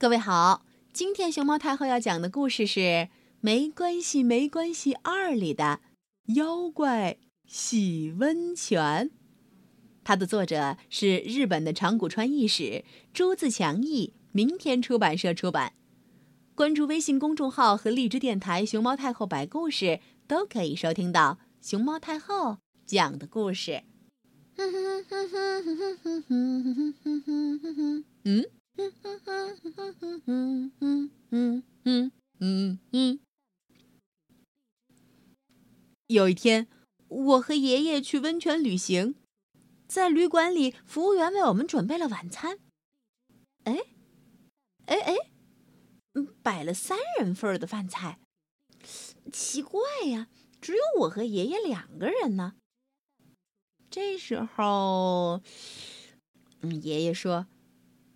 各位好，今天熊猫太后要讲的故事是《没关系没关系二》里的妖怪洗温泉。它的作者是日本的长谷川义史，朱自强译，明天出版社出版。关注微信公众号和荔枝电台“熊猫太后”摆故事，都可以收听到熊猫太后讲的故事。嗯。有一天，我和爷爷去温泉旅行，在旅馆里，服务员为我们准备了晚餐。哎，哎哎，嗯摆了三人份的饭菜，奇怪呀，只有我和爷爷两个人呢。这时候，嗯，爷爷说。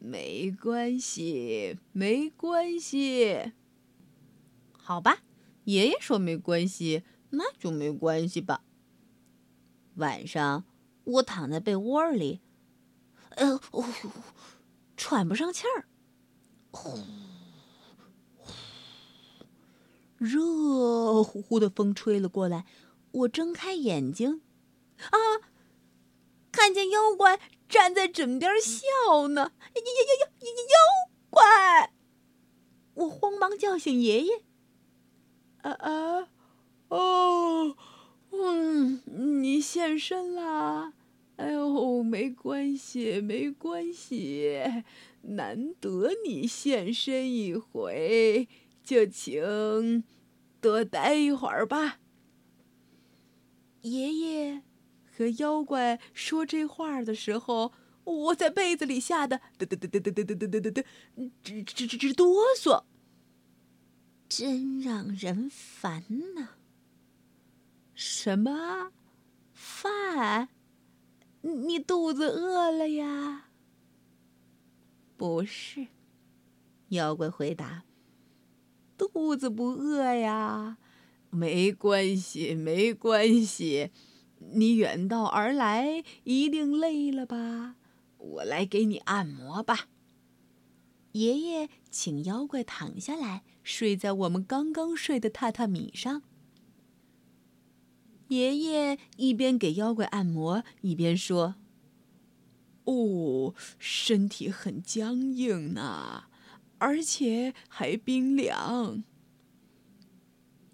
没关系，没关系。好吧，爷爷说没关系，那就没关系吧。晚上我躺在被窝里，呃，喘不上气儿，呼呼，热乎乎的风吹了过来。我睁开眼睛，啊，看见妖怪。站在枕边笑呢，妖妖妖妖妖怪！我慌忙叫醒爷爷。啊啊，哦，嗯，你现身啦！哎呦，没关系，没关系，难得你现身一回，就请多待一会儿吧。爷爷。和妖怪说这话的时候，我在被子里吓得嘚嘚嘚嘚嘚嘚嘚嘚嘚嘚，直直直直哆嗦。真让人烦呐！什么饭？你肚子饿了呀？不是，妖怪回答：“肚子不饿呀，没关系，没关系。”你远道而来，一定累了吧？我来给你按摩吧。爷爷请妖怪躺下来，睡在我们刚刚睡的榻榻米上。爷爷一边给妖怪按摩，一边说：“哦，身体很僵硬呢，而且还冰凉。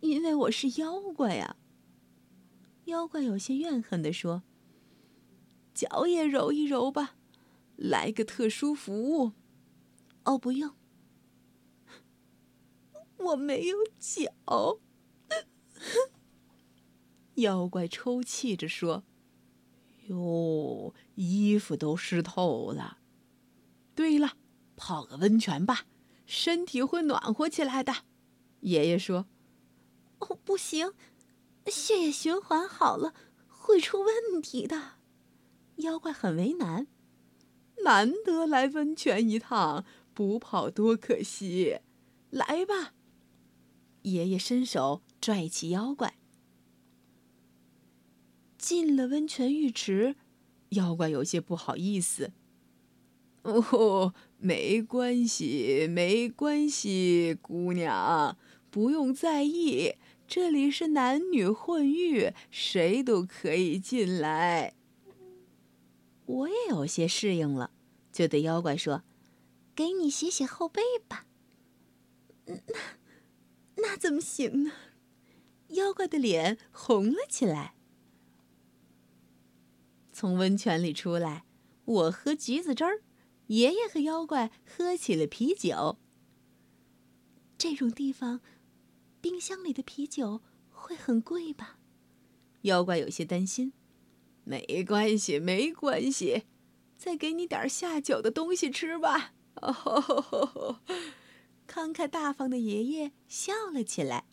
因为我是妖怪呀。”妖怪有些怨恨地说：“脚也揉一揉吧，来个特殊服务。”“哦，不用，我没有脚。”妖怪抽泣着说：“哟，衣服都湿透了。对了，泡个温泉吧，身体会暖和起来的。”爷爷说：“哦，不行。”血液循环好了会出问题的，妖怪很为难。难得来温泉一趟，不泡多可惜。来吧，爷爷伸手拽起妖怪。进了温泉浴池，妖怪有些不好意思。哦，没关系，没关系，姑娘，不用在意。这里是男女混浴，谁都可以进来。我也有些适应了，就对妖怪说：“给你洗洗后背吧。”那那怎么行呢？妖怪的脸红了起来。从温泉里出来，我喝橘子汁儿，爷爷和妖怪喝起了啤酒。这种地方。冰箱里的啤酒会很贵吧？妖怪有些担心。没关系，没关系，再给你点下酒的东西吃吧。哦吼吼吼，慷慨大方的爷爷笑了起来。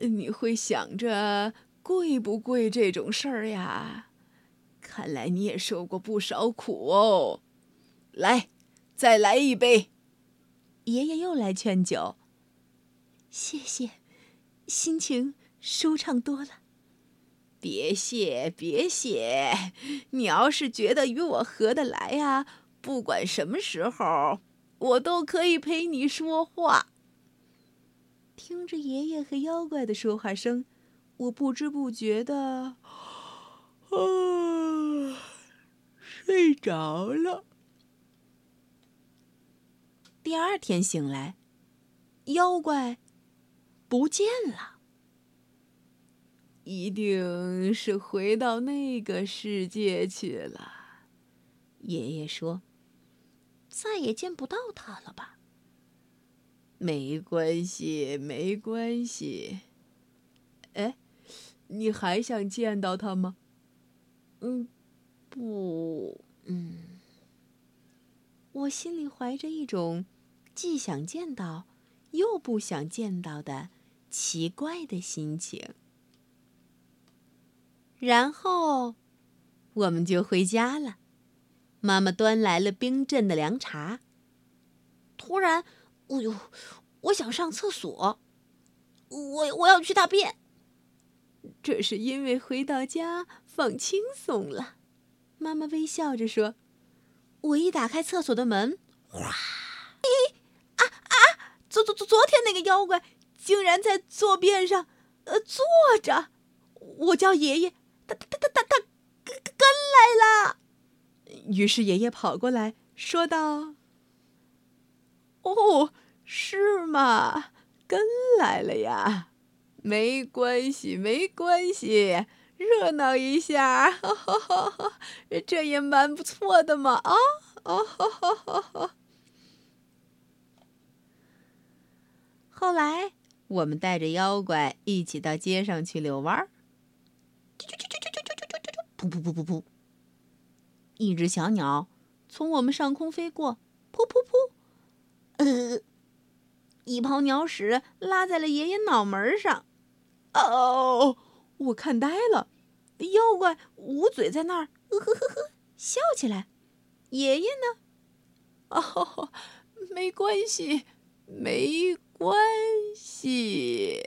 你会想着贵不贵这种事儿呀？看来你也受过不少苦哦。来，再来一杯。爷爷又来劝酒。谢谢，心情舒畅多了。别谢，别谢。你要是觉得与我合得来呀，不管什么时候，我都可以陪你说话。听着爷爷和妖怪的说话声，我不知不觉的睡着了。第二天醒来，妖怪不见了，一定是回到那个世界去了。爷爷说：“再也见不到他了吧？”没关系，没关系。哎，你还想见到他吗？嗯，不，嗯。我心里怀着一种既想见到又不想见到的奇怪的心情，然后我们就回家了。妈妈端来了冰镇的凉茶。突然，哎呦，我想上厕所，我我要去大便。这是因为回到家放轻松了。妈妈微笑着说。我一打开厕所的门，哗！咦啊啊！昨昨昨昨天那个妖怪竟然在坐便上，呃，坐着。我叫爷爷，他他他他他跟跟来了。于是爷爷跑过来说道：“哦，是吗？跟来了呀？没关系，没关系。”热闹一下，这也蛮不错的嘛！啊，哦，后来我们带着妖怪一起到街上去遛弯儿。噗噗噗噗噗！一只小鸟从我们上空飞过，噗噗噗！呃，一泡鸟屎拉在了爷爷脑门上。哦。我看呆了，妖怪捂嘴在那儿，呵呵呵呵笑起来。爷爷呢？哦，没关系，没关系。